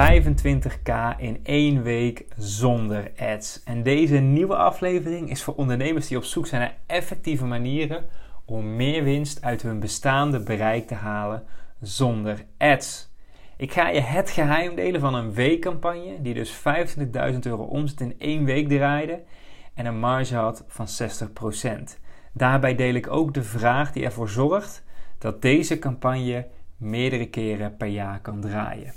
25k in één week zonder ads. En deze nieuwe aflevering is voor ondernemers die op zoek zijn naar effectieve manieren om meer winst uit hun bestaande bereik te halen zonder ads. Ik ga je het geheim delen van een weekcampagne die dus 25.000 euro omzet in één week draaide en een marge had van 60%. Daarbij deel ik ook de vraag die ervoor zorgt dat deze campagne meerdere keren per jaar kan draaien.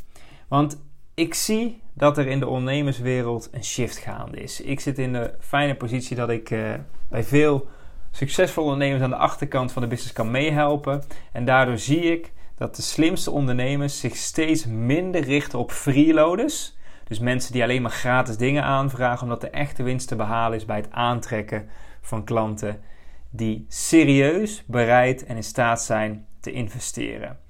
Want ik zie dat er in de ondernemerswereld een shift gaande is. Ik zit in de fijne positie dat ik uh, bij veel succesvolle ondernemers aan de achterkant van de business kan meehelpen. En daardoor zie ik dat de slimste ondernemers zich steeds minder richten op freeloaders. Dus mensen die alleen maar gratis dingen aanvragen, omdat de echte winst te behalen is bij het aantrekken van klanten die serieus bereid en in staat zijn te investeren.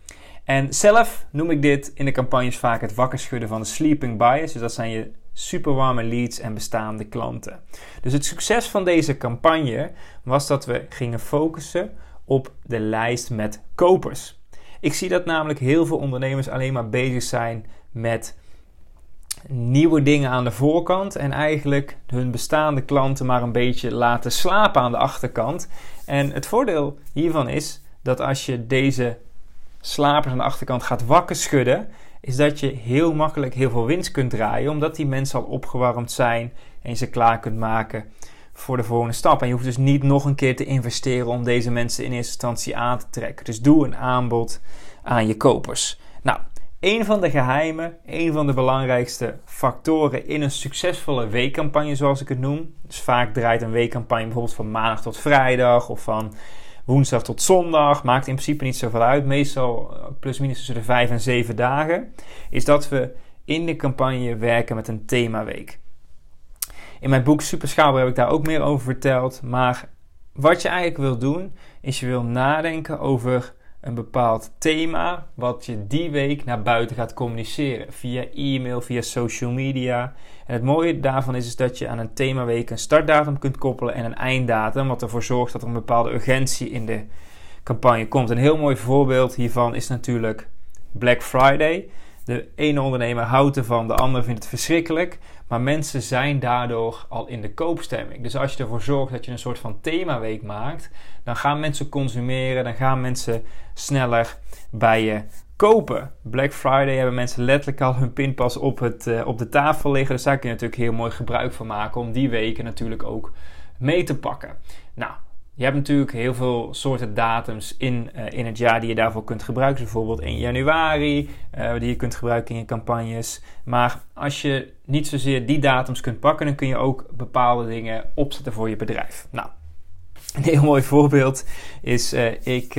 En zelf noem ik dit in de campagnes vaak het wakker schudden van de sleeping buyers. Dus dat zijn je superwarme leads en bestaande klanten. Dus het succes van deze campagne was dat we gingen focussen op de lijst met kopers. Ik zie dat namelijk heel veel ondernemers alleen maar bezig zijn met nieuwe dingen aan de voorkant en eigenlijk hun bestaande klanten maar een beetje laten slapen aan de achterkant. En het voordeel hiervan is dat als je deze slapers aan de achterkant gaat wakker schudden, is dat je heel makkelijk heel veel winst kunt draaien, omdat die mensen al opgewarmd zijn en je ze klaar kunt maken voor de volgende stap. En je hoeft dus niet nog een keer te investeren om deze mensen in eerste instantie aan te trekken. Dus doe een aanbod aan je kopers. Nou, een van de geheimen, een van de belangrijkste factoren in een succesvolle weekcampagne, zoals ik het noem. Dus vaak draait een weekcampagne bijvoorbeeld van maandag tot vrijdag of van woensdag tot zondag. Maakt in principe niet zoveel uit. Meestal eh, plus minus tussen de vijf en zeven dagen. Is dat we in de campagne werken met een themaweek. In mijn boek Super Schaalbaar heb ik daar ook meer over verteld. Maar wat je eigenlijk wil doen, is je wil nadenken over een bepaald thema wat je die week naar buiten gaat communiceren. Via e-mail, via social media. En het mooie daarvan is, is dat je aan een themaweek een startdatum kunt koppelen en een einddatum. Wat ervoor zorgt dat er een bepaalde urgentie in de campagne komt. Een heel mooi voorbeeld hiervan is natuurlijk Black Friday. De ene ondernemer houdt ervan, de andere vindt het verschrikkelijk. Maar mensen zijn daardoor al in de koopstemming. Dus als je ervoor zorgt dat je een soort van themaweek maakt, dan gaan mensen consumeren, dan gaan mensen sneller bij je kopen. Black Friday hebben mensen letterlijk al hun pinpas op, het, uh, op de tafel liggen. Dus daar kun je natuurlijk heel mooi gebruik van maken om die weken natuurlijk ook mee te pakken. Nou, je hebt natuurlijk heel veel soorten datums in, uh, in het jaar die je daarvoor kunt gebruiken. Bijvoorbeeld 1 januari, uh, die je kunt gebruiken in je campagnes. Maar als je niet zozeer die datums kunt pakken, dan kun je ook bepaalde dingen opzetten voor je bedrijf. Nou, een heel mooi voorbeeld is: uh, ik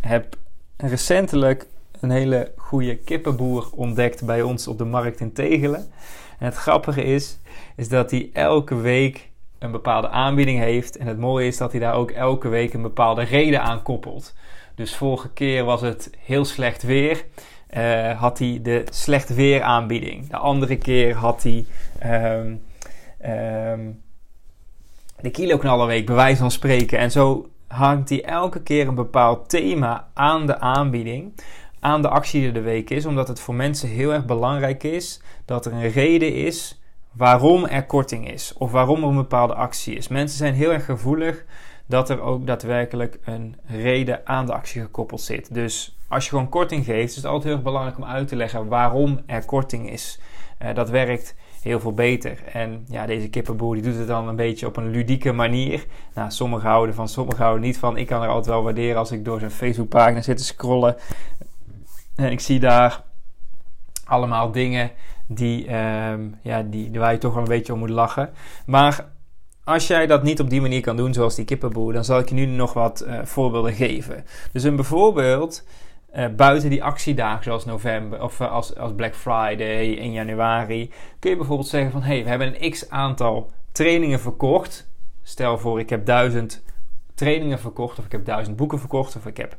heb recentelijk een hele goede kippenboer ontdekt bij ons op de markt in Tegelen. En het grappige is, is dat hij elke week een bepaalde aanbieding heeft. En het mooie is dat hij daar ook elke week een bepaalde reden aan koppelt. Dus vorige keer was het heel slecht weer. Uh, had hij de slecht weer aanbieding. De andere keer had hij um, um, de kiloknallenweek, bij wijze van spreken. En zo hangt hij elke keer een bepaald thema aan de aanbieding, aan de actie die de week is. Omdat het voor mensen heel erg belangrijk is dat er een reden is waarom er korting is of waarom er een bepaalde actie is. Mensen zijn heel erg gevoelig dat er ook daadwerkelijk een reden aan de actie gekoppeld zit. Dus als je gewoon korting geeft, is het altijd heel erg belangrijk om uit te leggen waarom er korting is. Uh, dat werkt heel veel beter. En ja, deze kippenboer die doet het dan een beetje op een ludieke manier. Nou, sommigen houden van, sommigen houden niet van. Ik kan er altijd wel waarderen als ik door zijn Facebookpagina zit te scrollen. En ik zie daar allemaal dingen die, um, ja, die, waar je toch wel een beetje om moet lachen. Maar als jij dat niet op die manier kan doen, zoals die kippenboer, dan zal ik je nu nog wat uh, voorbeelden geven. Dus een bijvoorbeeld uh, buiten die actiedagen zoals november of uh, als, als Black Friday in januari, kun je bijvoorbeeld zeggen van hé, hey, we hebben een x aantal trainingen verkocht. Stel voor, ik heb duizend trainingen verkocht, of ik heb duizend boeken verkocht, of ik heb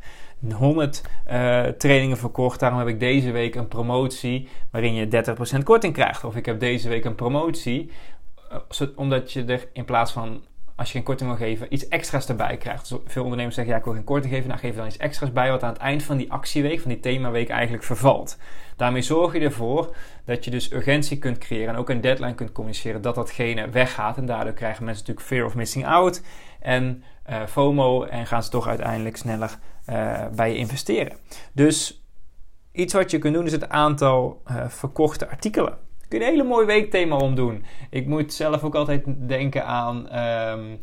100 uh, trainingen verkocht. Daarom heb ik deze week een promotie waarin je 30% korting krijgt. Of ik heb deze week een promotie, uh, omdat je er in plaats van als je geen korting wil geven, iets extra's erbij krijgt. Dus veel ondernemers zeggen, ja, ik wil geen korting geven. Nou, geef dan iets extra's bij, wat aan het eind van die actieweek, van die themaweek eigenlijk vervalt. Daarmee zorg je ervoor dat je dus urgentie kunt creëren en ook een deadline kunt communiceren dat datgene weggaat. En daardoor krijgen mensen natuurlijk fear of missing out en uh, FOMO en gaan ze toch uiteindelijk sneller uh, bij je investeren. Dus iets wat je kunt doen is het aantal uh, verkochte artikelen kun je een hele mooi weekthema omdoen. Ik moet zelf ook altijd denken aan um,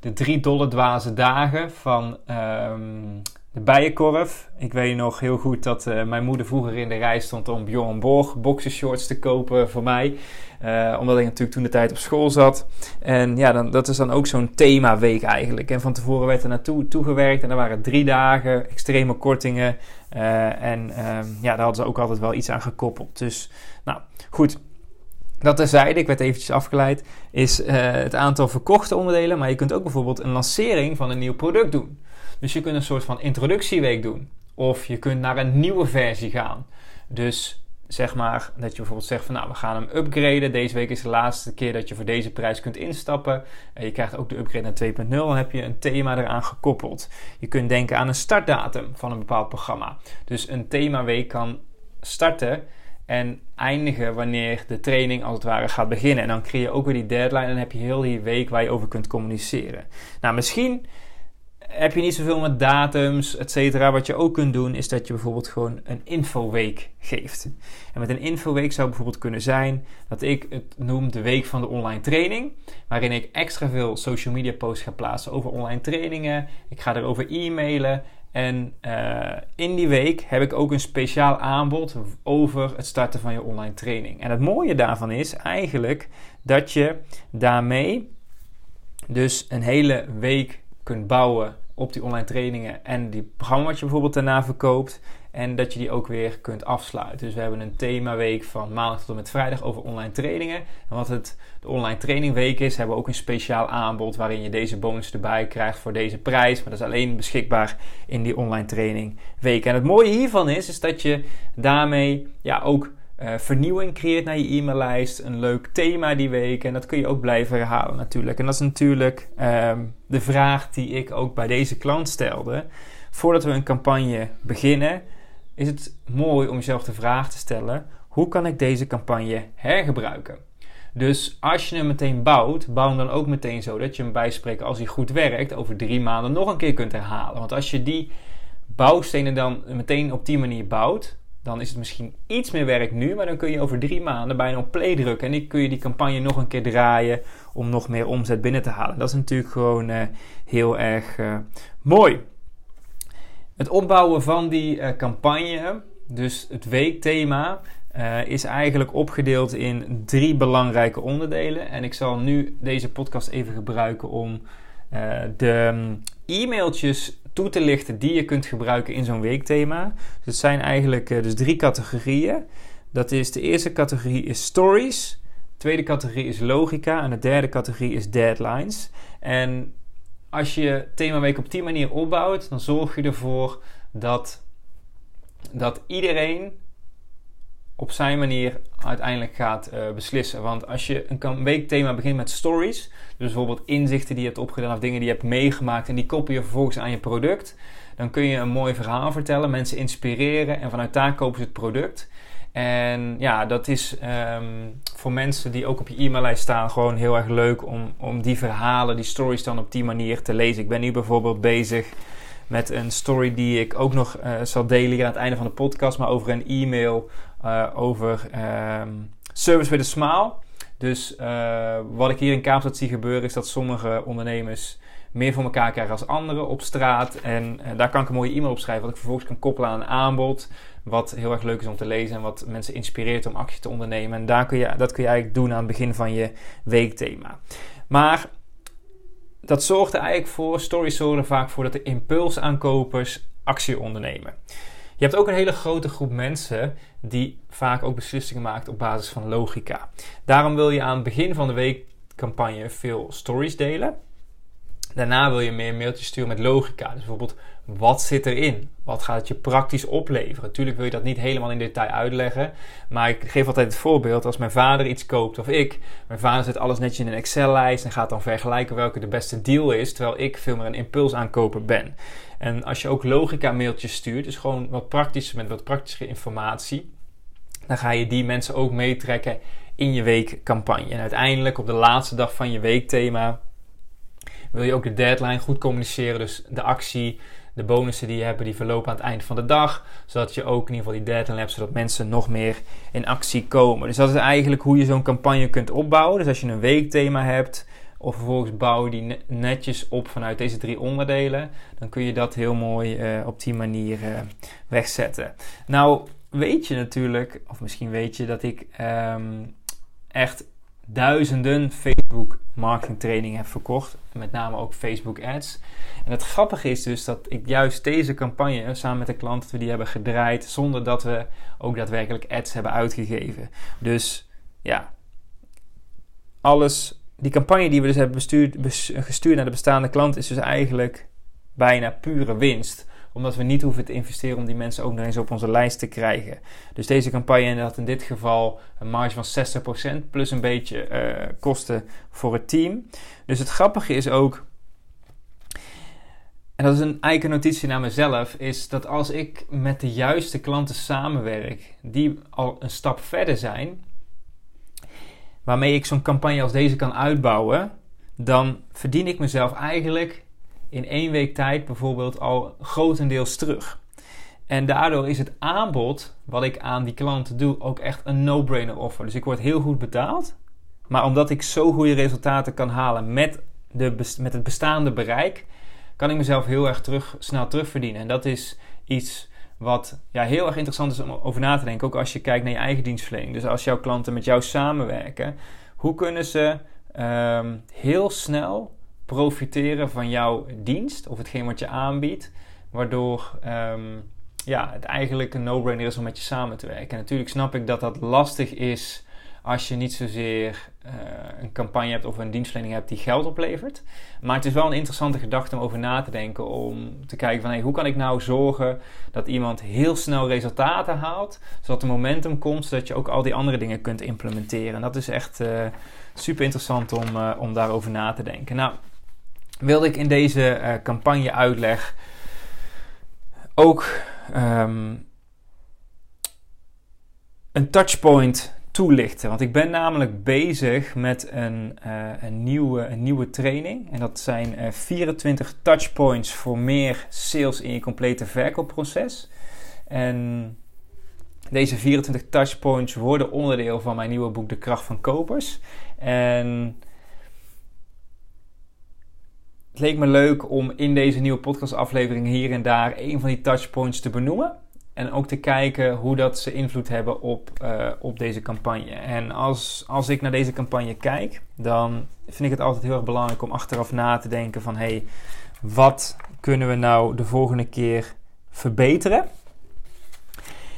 de drie dolle dwaze dagen van um, de Bijenkorf. Ik weet nog heel goed dat uh, mijn moeder vroeger in de rij stond om Bjorn Borg boxershorts te kopen voor mij. Uh, omdat ik natuurlijk toen de tijd op school zat. En ja, dan, dat is dan ook zo'n themaweek eigenlijk. En van tevoren werd er naartoe toegewerkt. En er waren drie dagen, extreme kortingen. Uh, en um, ja, daar hadden ze ook altijd wel iets aan gekoppeld. Dus nou, goed. Dat terzijde, ik werd eventjes afgeleid, is uh, het aantal verkochte onderdelen. Maar je kunt ook bijvoorbeeld een lancering van een nieuw product doen. Dus je kunt een soort van introductieweek doen. Of je kunt naar een nieuwe versie gaan. Dus zeg maar dat je bijvoorbeeld zegt van nou we gaan hem upgraden. Deze week is de laatste keer dat je voor deze prijs kunt instappen. En je krijgt ook de upgrade naar 2.0. Dan heb je een thema eraan gekoppeld. Je kunt denken aan een startdatum van een bepaald programma. Dus een themaweek kan starten en eindigen wanneer de training als het ware gaat beginnen. En dan creëer je ook weer die deadline en heb je heel die week waar je over kunt communiceren. Nou, misschien heb je niet zoveel met datums, et cetera. Wat je ook kunt doen, is dat je bijvoorbeeld gewoon een infoweek geeft. En met een infoweek zou bijvoorbeeld kunnen zijn dat ik het noem de week van de online training. Waarin ik extra veel social media posts ga plaatsen over online trainingen. Ik ga erover e-mailen. En uh, in die week heb ik ook een speciaal aanbod over het starten van je online training. En het mooie daarvan is eigenlijk dat je daarmee dus een hele week kunt bouwen op die online trainingen en die programma wat je bijvoorbeeld daarna verkoopt. En dat je die ook weer kunt afsluiten. Dus we hebben een themaweek van maandag tot en met vrijdag over online trainingen. En wat het de online trainingweek is, hebben we ook een speciaal aanbod waarin je deze bonus erbij krijgt voor deze prijs. Maar dat is alleen beschikbaar in die online trainingweek. En het mooie hiervan is, is dat je daarmee ja, ook uh, vernieuwing creëert naar je e-maillijst. Een leuk thema die week. En dat kun je ook blijven herhalen natuurlijk. En dat is natuurlijk um, de vraag die ik ook bij deze klant stelde. Voordat we een campagne beginnen, is het mooi om jezelf de vraag te stellen: hoe kan ik deze campagne hergebruiken? Dus als je hem meteen bouwt, bouw hem dan ook meteen zo dat je hem bijspreken als hij goed werkt, over drie maanden nog een keer kunt herhalen. Want als je die bouwstenen dan meteen op die manier bouwt, dan is het misschien iets meer werk nu, maar dan kun je over drie maanden bijna op play drukken. En dan kun je die campagne nog een keer draaien om nog meer omzet binnen te halen. Dat is natuurlijk gewoon uh, heel erg uh, mooi. Het opbouwen van die uh, campagne, dus het weekthema, is eigenlijk opgedeeld in drie belangrijke onderdelen. En ik zal nu deze podcast even gebruiken om de um, e-mailtjes toe te lichten die je kunt gebruiken in zo'n weekthema. Dus het zijn eigenlijk dus drie categorieën. Dat is de eerste categorie is stories, de tweede categorie is logica en de derde categorie is deadlines. En als je themaweek op die manier opbouwt, dan zorg je ervoor dat, dat iedereen op zijn manier uiteindelijk gaat uh, beslissen. Want als je een weekthema begint met stories, dus bijvoorbeeld inzichten die je hebt opgedaan of dingen die je hebt meegemaakt en die koppel je vervolgens aan je product, dan kun je een mooi verhaal vertellen, mensen inspireren en vanuit daar kopen ze het product. En ja, dat is um, voor mensen die ook op je e-maillijst staan gewoon heel erg leuk om, om die verhalen, die stories dan op die manier te lezen. Ik ben nu bijvoorbeeld bezig met een story die ik ook nog uh, zal delen hier aan het einde van de podcast, maar over een e-mail uh, over um, service with a smile. Dus uh, wat ik hier in Kaapstad zie gebeuren is dat sommige ondernemers meer voor elkaar krijgen als anderen op straat. En uh, daar kan ik een mooie e-mail op schrijven, wat ik vervolgens kan koppelen aan een aanbod. Wat heel erg leuk is om te lezen en wat mensen inspireert om actie te ondernemen. En daar kun je, dat kun je eigenlijk doen aan het begin van je weekthema. Maar dat zorgt er eigenlijk voor, stories zorgen vaak voor dat de impulsaankopers actie ondernemen. Je hebt ook een hele grote groep mensen die vaak ook beslissingen maakt op basis van logica. Daarom wil je aan het begin van de week campagne veel stories delen. Daarna wil je meer mailtjes sturen met logica. Dus bijvoorbeeld, wat zit erin? Wat gaat het je praktisch opleveren? Natuurlijk wil je dat niet helemaal in detail uitleggen. Maar ik geef altijd het voorbeeld. Als mijn vader iets koopt of ik. Mijn vader zet alles netjes in een Excel-lijst. En gaat dan vergelijken welke de beste deal is. Terwijl ik veel meer een impuls aankoper ben. En als je ook logica mailtjes stuurt. Dus gewoon wat praktischer met wat praktische informatie. Dan ga je die mensen ook meetrekken in je weekcampagne. En uiteindelijk op de laatste dag van je weekthema wil je ook de deadline goed communiceren. Dus de actie, de bonussen die je hebt, die verlopen aan het eind van de dag. Zodat je ook in ieder geval die deadline hebt, zodat mensen nog meer in actie komen. Dus dat is eigenlijk hoe je zo'n campagne kunt opbouwen. Dus als je een weekthema hebt, of vervolgens bouw je die netjes op vanuit deze drie onderdelen, dan kun je dat heel mooi uh, op die manier uh, wegzetten. Nou, weet je natuurlijk, of misschien weet je dat ik um, echt duizenden Facebook marketing trainingen heb verkocht. Met name ook Facebook ads. En het grappige is dus dat ik juist deze campagne samen met de klanten we die hebben gedraaid zonder dat we ook daadwerkelijk ads hebben uitgegeven. Dus ja, alles, die campagne die we dus hebben gestuurd naar de bestaande klant is dus eigenlijk bijna pure winst omdat we niet hoeven te investeren om die mensen ook nog eens op onze lijst te krijgen. Dus deze campagne had in dit geval een marge van 60% plus een beetje uh, kosten voor het team. Dus het grappige is ook. En dat is een eigen notitie naar mezelf, is dat als ik met de juiste klanten samenwerk, die al een stap verder zijn, waarmee ik zo'n campagne als deze kan uitbouwen, dan verdien ik mezelf eigenlijk in één week tijd bijvoorbeeld al grotendeels terug. En daardoor is het aanbod wat ik aan die klanten doe ook echt een no-brainer offer. Dus ik word heel goed betaald. Maar omdat ik zo goede resultaten kan halen met, de, met het bestaande bereik, kan ik mezelf heel erg terug, snel terugverdienen. En dat is iets wat ja, heel erg interessant is om over na te denken. Ook als je kijkt naar je eigen dienstverlening. Dus als jouw klanten met jou samenwerken, hoe kunnen ze um, heel snel profiteren van jouw dienst of hetgeen wat je aanbiedt, waardoor um, ja, het eigenlijk een no-brainer is om met je samen te werken. En natuurlijk snap ik dat dat lastig is als je niet zozeer uh, een campagne hebt of een dienstverlening hebt die geld oplevert. Maar het is wel een interessante gedachte om over na te denken. Om te kijken van hey, hoe kan ik nou zorgen dat iemand heel snel resultaten haalt. Zodat er momentum komt, zodat je ook al die andere dingen kunt implementeren. En dat is echt uh, super interessant om, uh, om daarover na te denken. Nou, wilde ik in deze uh, campagne uitleg ook um, een touchpoint toelichten. Want ik ben namelijk bezig met een, uh, een, nieuwe, een nieuwe training. En dat zijn uh, 24 touchpoints voor meer sales in je complete verkoopproces. En deze 24 touchpoints worden onderdeel van mijn nieuwe boek De Kracht van Kopers. En het leek me leuk om in deze nieuwe podcastaflevering hier en daar een van die touchpoints te benoemen. En ook te kijken hoe dat ze invloed hebben op, uh, op deze campagne. En als, als ik naar deze campagne kijk, dan vind ik het altijd heel erg belangrijk om achteraf na te denken van... hé, hey, wat kunnen we nou de volgende keer verbeteren?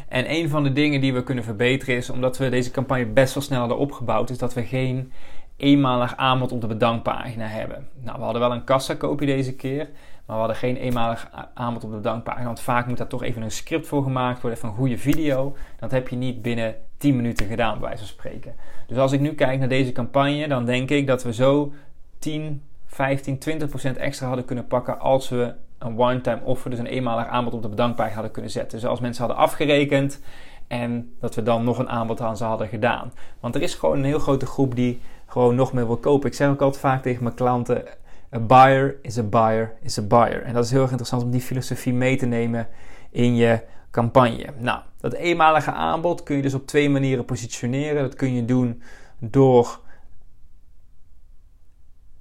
En een van de dingen die we kunnen verbeteren is, omdat we deze campagne best wel snel hadden opgebouwd, is dat we geen eenmalig aanbod op de bedankpagina hebben. Nou, we hadden wel een kassakopie deze keer, maar we hadden geen eenmalig aanbod op de bedankpagina. Want vaak moet daar toch even een script voor gemaakt worden, even een goede video. Dat heb je niet binnen 10 minuten gedaan, bij wijze van spreken. Dus als ik nu kijk naar deze campagne, dan denk ik dat we zo 10, 15, 20% extra hadden kunnen pakken als we een one-time offer, dus een eenmalig aanbod op de bedankpagina hadden kunnen zetten. Dus als mensen hadden afgerekend en dat we dan nog een aanbod aan ze hadden gedaan. Want er is gewoon een heel grote groep die gewoon nog meer wil kopen. Ik zeg ook altijd vaak tegen mijn klanten: a buyer is a buyer is a buyer. En dat is heel erg interessant om die filosofie mee te nemen in je campagne. Nou, dat eenmalige aanbod kun je dus op twee manieren positioneren. Dat kun je doen door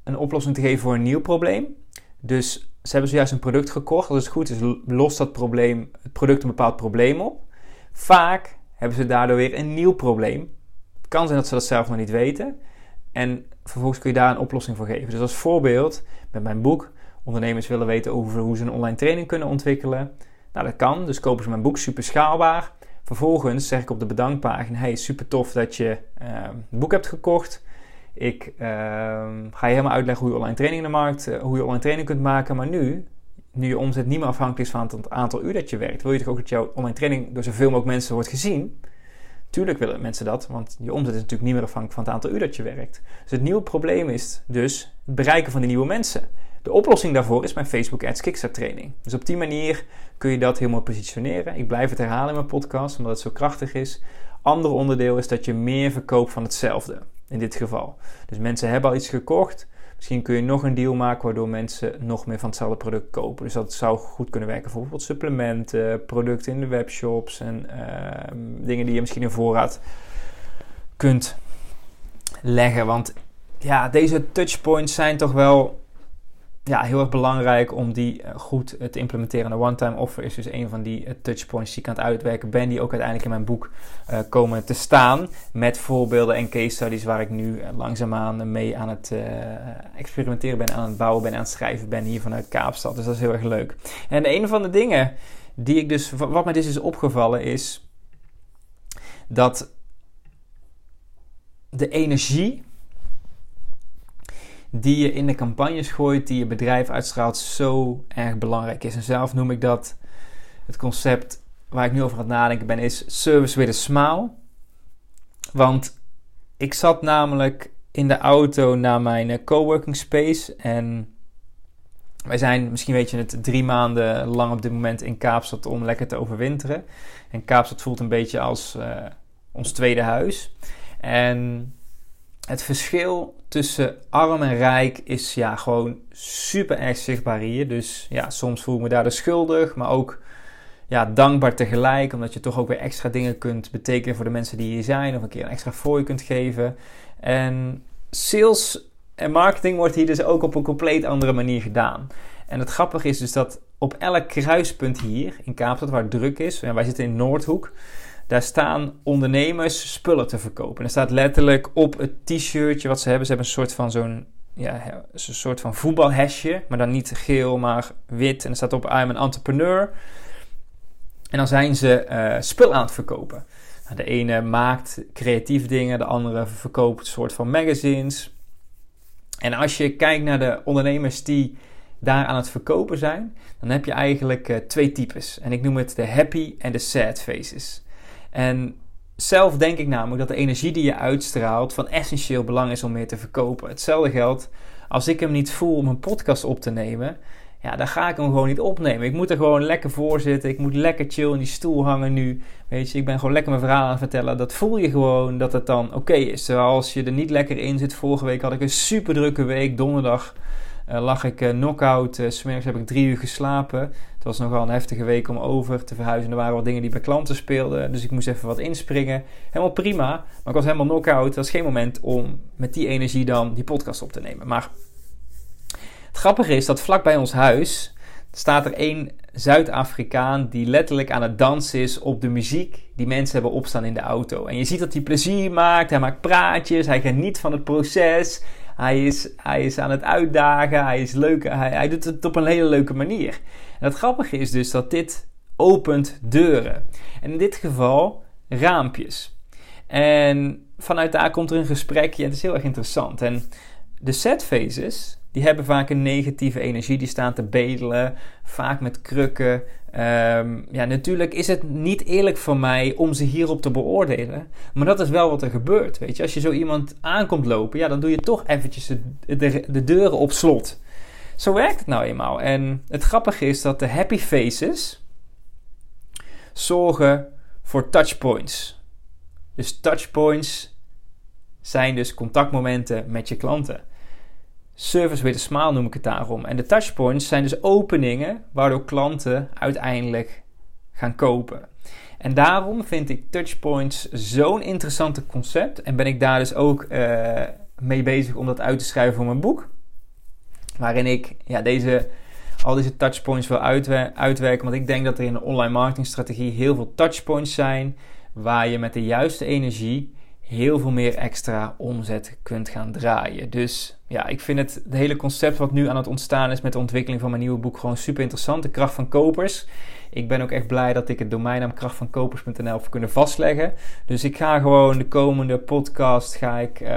een oplossing te geven voor een nieuw probleem. Dus ze hebben zojuist een product gekocht. Als het goed is, lost dat probleem, het product een bepaald probleem op. Vaak hebben ze daardoor weer een nieuw probleem. Het kan zijn dat ze dat zelf nog niet weten. En vervolgens kun je daar een oplossing voor geven. Dus als voorbeeld, met mijn boek, ondernemers willen weten over hoe ze een online training kunnen ontwikkelen. Nou, dat kan. Dus kopen ze mijn boek, super schaalbaar. Vervolgens zeg ik op de bedankpagina: Hey, super tof dat je uh, het boek hebt gekocht. Ik uh, ga je helemaal uitleggen hoe je online training in de markt, uh, hoe je online training kunt maken. Maar nu, nu je omzet niet meer afhankelijk is van het aantal uur dat je werkt, wil je toch ook dat jouw online training door zoveel mogelijk mensen wordt gezien. Tuurlijk willen mensen dat, want je omzet is natuurlijk niet meer afhankelijk van het aantal uur dat je werkt. Dus het nieuwe probleem is dus het bereiken van die nieuwe mensen. De oplossing daarvoor is mijn Facebook Ads Kickstart training. Dus op die manier kun je dat helemaal positioneren. Ik blijf het herhalen in mijn podcast, omdat het zo krachtig is. Ander onderdeel is dat je meer verkoopt van hetzelfde. In dit geval. Dus mensen hebben al iets gekocht. Misschien kun je nog een deal maken waardoor mensen nog meer van hetzelfde product kopen. Dus dat zou goed kunnen werken voor bijvoorbeeld supplementen, producten in de webshops en uh, dingen die je misschien in voorraad kunt leggen. Want ja, deze touchpoints zijn toch wel ja, heel erg belangrijk om die eh, goed te implementeren. Een one-time offer is dus een van die eh, touchpoints die ik aan het uitwerken ben, die ook uiteindelijk in mijn boek komen te staan. Met voorbeelden en case studies waar ik nu langzaamaan mee aan het experimenteren ben, aan het bouwen ben, aan het schrijven ben hier vanuit Kaapstad. Dus dat is heel erg leuk. En een van de dingen die ik dus, wat mij dus is opgevallen is dat de energie die je in de campagnes gooit, die je bedrijf uitstraalt, zo erg belangrijk is. En zelf noem ik dat het concept waar ik nu over aan het nadenken ben, is service with a smile. Want ik zat namelijk in de auto naar mijn eh, coworking space en wij zijn, misschien weet je het, drie maanden lang op dit moment in Kaapstad om lekker te overwinteren. En Kaapstad voelt een beetje als uh, ons tweede huis. En het verschil tussen arm en rijk is ja, gewoon super erg zichtbaar hier. Dus ja, soms voel ik me daar schuldig, maar ook ja, dankbaar tegelijk. Omdat je toch ook weer extra dingen kunt betekenen voor de mensen die hier zijn. Of een keer een extra fooi kunt geven. En sales en marketing wordt hier dus ook op een compleet andere manier gedaan. En het grappige is dus dat op elk kruispunt hier in Kaapstad, waar het druk is, wij zitten in Noordhoek, daar staan ondernemers spullen te verkopen. En er staat letterlijk op het t-shirtje wat ze hebben. Ze hebben een soort van zo'n ja, een soort van voetbalhesje, maar dan niet geel, maar wit. En er staat op I'm an entrepreneur. En dan zijn ze uh, spul aan het verkopen. Nou, de ene maakt creatief dingen, de andere verkoopt een soort van magazines. En als je kijkt naar de ondernemers die daar aan het verkopen zijn, dan heb je eigenlijk uh, twee types. En ik noem het de happy en de sad faces. En zelf denk ik namelijk dat de energie die je uitstraalt van essentieel belang is om meer te verkopen. Hetzelfde geldt als ik hem niet voel om een podcast op te nemen. Ja, dan ga ik hem gewoon niet opnemen. Ik moet er gewoon lekker voor zitten. Ik moet lekker chill in die stoel hangen nu. Weet je, ik ben gewoon lekker mijn verhaal aan het vertellen. Dat voel je gewoon dat het dan oké is. Terwijl als je er niet lekker in zit. Vorige week had ik een super drukke week. Donderdag uh, lag ik uh, knock-out. Uh, smiddags heb ik drie uur geslapen. Het was nogal een heftige week om over te verhuizen. Er waren wat dingen die bij klanten speelden. Dus ik moest even wat inspringen. Helemaal prima. Maar ik was helemaal knock-out. Het was geen moment om met die energie dan die podcast op te nemen. Maar het grappige is dat vlak bij ons huis staat er één Zuid-Afrikaan die letterlijk aan het dansen is op de muziek die mensen hebben opstaan in de auto. En je ziet dat hij plezier maakt, hij maakt praatjes, hij geniet van het proces. Hij is, hij is aan het uitdagen. Hij, is leuk, hij, hij doet het op een hele leuke manier. En het grappige is dus dat dit opent deuren. En in dit geval raampjes. En vanuit daar komt er een gesprekje en het is heel erg interessant. En de set die hebben vaak een negatieve energie. Die staan te bedelen, vaak met krukken. Um, ja, natuurlijk is het niet eerlijk van mij om ze hierop te beoordelen. Maar dat is wel wat er gebeurt, weet je. Als je zo iemand aankomt lopen, ja, dan doe je toch eventjes de, de deuren op slot. Zo werkt het nou eenmaal. En het grappige is dat de happy faces zorgen voor touchpoints. Dus touchpoints zijn dus contactmomenten met je klanten. Service with a smile noem ik het daarom. En de touchpoints zijn dus openingen waardoor klanten uiteindelijk gaan kopen. En daarom vind ik touchpoints zo'n interessant concept. En ben ik daar dus ook uh, mee bezig om dat uit te schrijven voor mijn boek. Waarin ik ja, deze, al deze touchpoints wil uitwer uitwerken. Want ik denk dat er in een online marketingstrategie heel veel touchpoints zijn. Waar je met de juiste energie heel veel meer extra omzet kunt gaan draaien. Dus ja, ik vind het, het hele concept wat nu aan het ontstaan is met de ontwikkeling van mijn nieuwe boek gewoon super interessant. De kracht van kopers. Ik ben ook echt blij dat ik het domeinnaam krachtvankopers.nl heb kunnen vastleggen. Dus ik ga gewoon de komende podcast ga ik uh,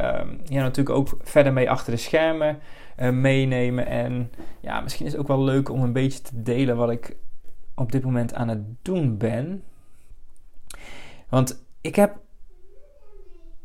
ja, natuurlijk ook verder mee achter de schermen uh, meenemen. En ja, misschien is het ook wel leuk om een beetje te delen wat ik op dit moment aan het doen ben. Want ik heb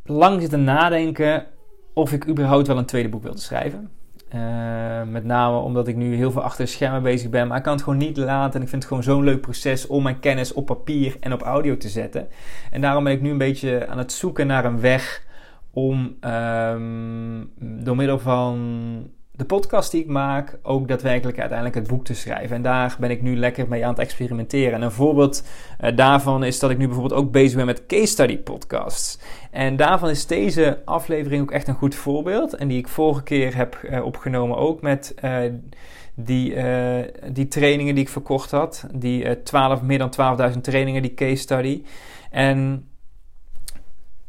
lang zitten nadenken of ik überhaupt wel een tweede boek wilde schrijven. Uh, met name omdat ik nu heel veel achter de schermen bezig ben. Maar ik kan het gewoon niet laten. En ik vind het gewoon zo'n leuk proces om mijn kennis op papier en op audio te zetten. En daarom ben ik nu een beetje aan het zoeken naar een weg om um, door middel van de podcast die ik maak ook daadwerkelijk uiteindelijk het boek te schrijven. En daar ben ik nu lekker mee aan het experimenteren. En een voorbeeld uh, daarvan is dat ik nu bijvoorbeeld ook bezig ben met case study podcasts. En daarvan is deze aflevering ook echt een goed voorbeeld. En die ik vorige keer heb uh, opgenomen ook met uh, die, die trainingen die ik verkocht had. Die 12, meer dan 12.000 trainingen, die case study. En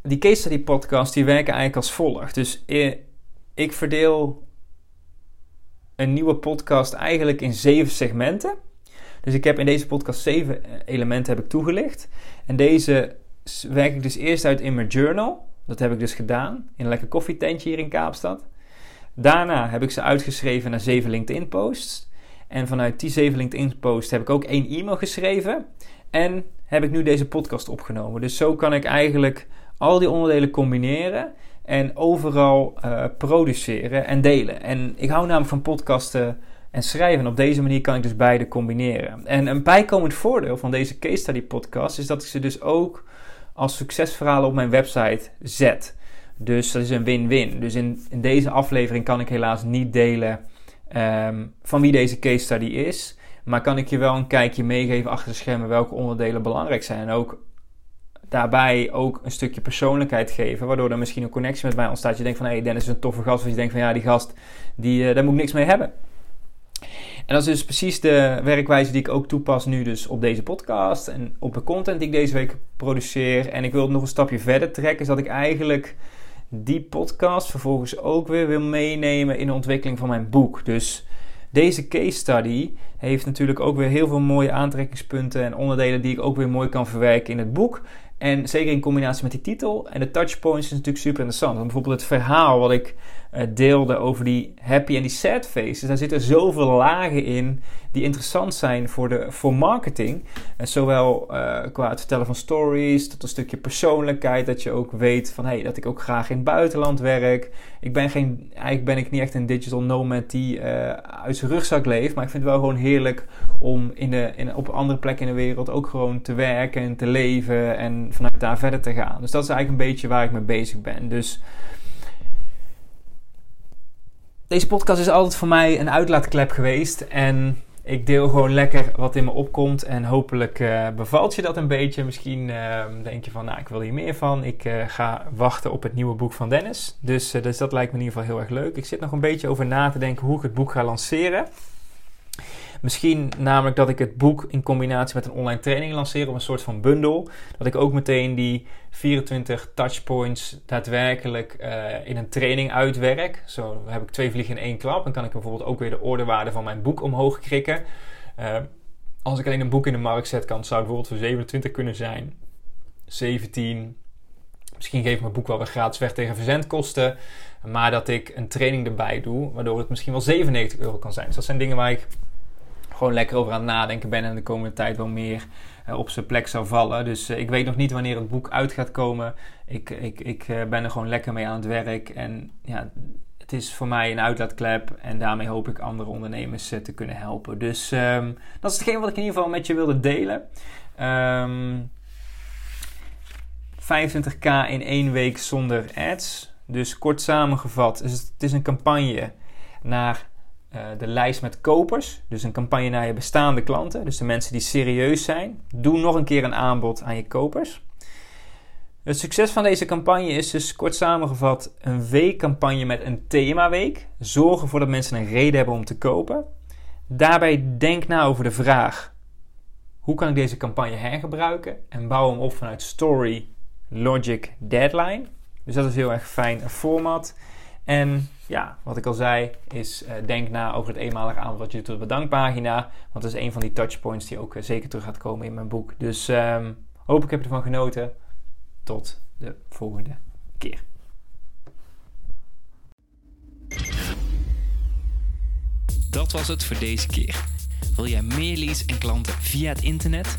die case study podcasts die werken eigenlijk als volgt. Dus ik verdeel een nieuwe podcast eigenlijk in zeven segmenten. Dus ik heb in deze podcast zeven eh, elementen heb ik toegelicht. En deze werk ik dus eerst uit in mijn journal. Dat heb ik dus gedaan in een lekker koffietentje hier in Kaapstad. Daarna heb ik ze uitgeschreven naar zeven LinkedIn posts. En vanuit die zeven LinkedIn posts heb ik ook één e-mail geschreven. En heb ik nu deze podcast opgenomen. Dus zo kan ik eigenlijk al die onderdelen combineren en overal uh, produceren en delen. En ik hou namelijk van podcasten en schrijven. Op deze manier kan ik dus beide combineren. En een bijkomend voordeel van deze case study podcast is dat ik ze dus ook als succesverhalen op mijn website zet. Dus dat is een win-win. Dus in, in deze aflevering kan ik helaas niet delen um, van wie deze case study is. Maar kan ik je wel een kijkje meegeven achter de schermen welke onderdelen belangrijk zijn. En ook daarbij ook een stukje persoonlijkheid geven. Waardoor er misschien een connectie met mij ontstaat. Je denkt van, hé, hey, Dennis is een toffe gast. Of je denkt van, ja, die gast, die, uh, daar moet ik niks mee hebben. En dat is dus precies de werkwijze die ik ook toepas nu dus op deze podcast. En op de content die ik deze week produceer. En ik wil het nog een stapje verder trekken. Is dat ik eigenlijk die podcast vervolgens ook weer wil meenemen in de ontwikkeling van mijn boek. Dus deze case study heeft natuurlijk ook weer heel veel mooie aantrekkingspunten en onderdelen die ik ook weer mooi kan verwerken in het boek. En zeker in combinatie met die titel en de touchpoints is natuurlijk super interessant. Want bijvoorbeeld het verhaal wat ik uh, deelde over die happy en die sad faces. Daar zitten zoveel lagen in die interessant zijn voor, de, voor marketing. En zowel uh, qua het vertellen van stories tot een stukje persoonlijkheid. Dat je ook weet van hey, dat ik ook graag in het buitenland werk. Ik ben geen, eigenlijk ben ik niet echt een digital nomad die uh, uit zijn rugzak leeft. Maar ik vind het wel gewoon heerlijk om in de, in, op andere plekken in de wereld ook gewoon te werken en te leven. En vanuit daar verder te gaan. Dus dat is eigenlijk een beetje waar ik mee bezig ben. Dus deze podcast is altijd voor mij een uitlaatklep geweest. En ik deel gewoon lekker wat in me opkomt. En hopelijk uh, bevalt je dat een beetje. Misschien uh, denk je van, nou, ik wil hier meer van. Ik uh, ga wachten op het nieuwe boek van Dennis. Dus, dus dat lijkt me in ieder geval heel erg leuk. Ik zit nog een beetje over na te denken hoe ik het boek ga lanceren. Misschien namelijk dat ik het boek in combinatie met een online training lanceer op een soort van bundel. Dat ik ook meteen die 24 touchpoints daadwerkelijk uh, in een training uitwerk. Zo heb ik twee vliegen in één klap. Dan kan ik bijvoorbeeld ook weer de ordewaarde van mijn boek omhoog krikken. Uh, als ik alleen een boek in de markt zet, kan het zou bijvoorbeeld voor 27 kunnen zijn. 17. Misschien geef ik mijn boek wel weer gratis weg tegen verzendkosten. Maar dat ik een training erbij doe, waardoor het misschien wel 97 euro kan zijn. Dus dat zijn dingen waar ik gewoon lekker over aan het nadenken ben en de komende tijd wel meer uh, op zijn plek zou vallen. Dus uh, ik weet nog niet wanneer het boek uit gaat komen. Ik, ik, ik uh, ben er gewoon lekker mee aan het werk. En ja, het is voor mij een uitlaatklep. En daarmee hoop ik andere ondernemers te kunnen helpen. Dus um, dat is hetgeen wat ik in ieder geval met je wilde delen. Um, 25k in één week zonder ads. Dus kort samengevat, het is een campagne naar uh, de lijst met kopers. Dus een campagne naar je bestaande klanten. Dus de mensen die serieus zijn. Doe nog een keer een aanbod aan je kopers. Het succes van deze campagne is dus kort samengevat een weekcampagne met een themaweek. Zorg ervoor dat mensen een reden hebben om te kopen. Daarbij denk na over de vraag: hoe kan ik deze campagne hergebruiken? En bouw hem op vanuit story, logic, deadline. Dus dat is heel erg fijn een format. En ja, wat ik al zei, is denk na over het eenmalige aanbod wat je doet op de bedankpagina. Want dat is een van die touchpoints die ook zeker terug gaat komen in mijn boek. Dus um, hoop ik heb ervan genoten. Tot de volgende keer. Dat was het voor deze keer. Wil jij meer leads en klanten via het internet?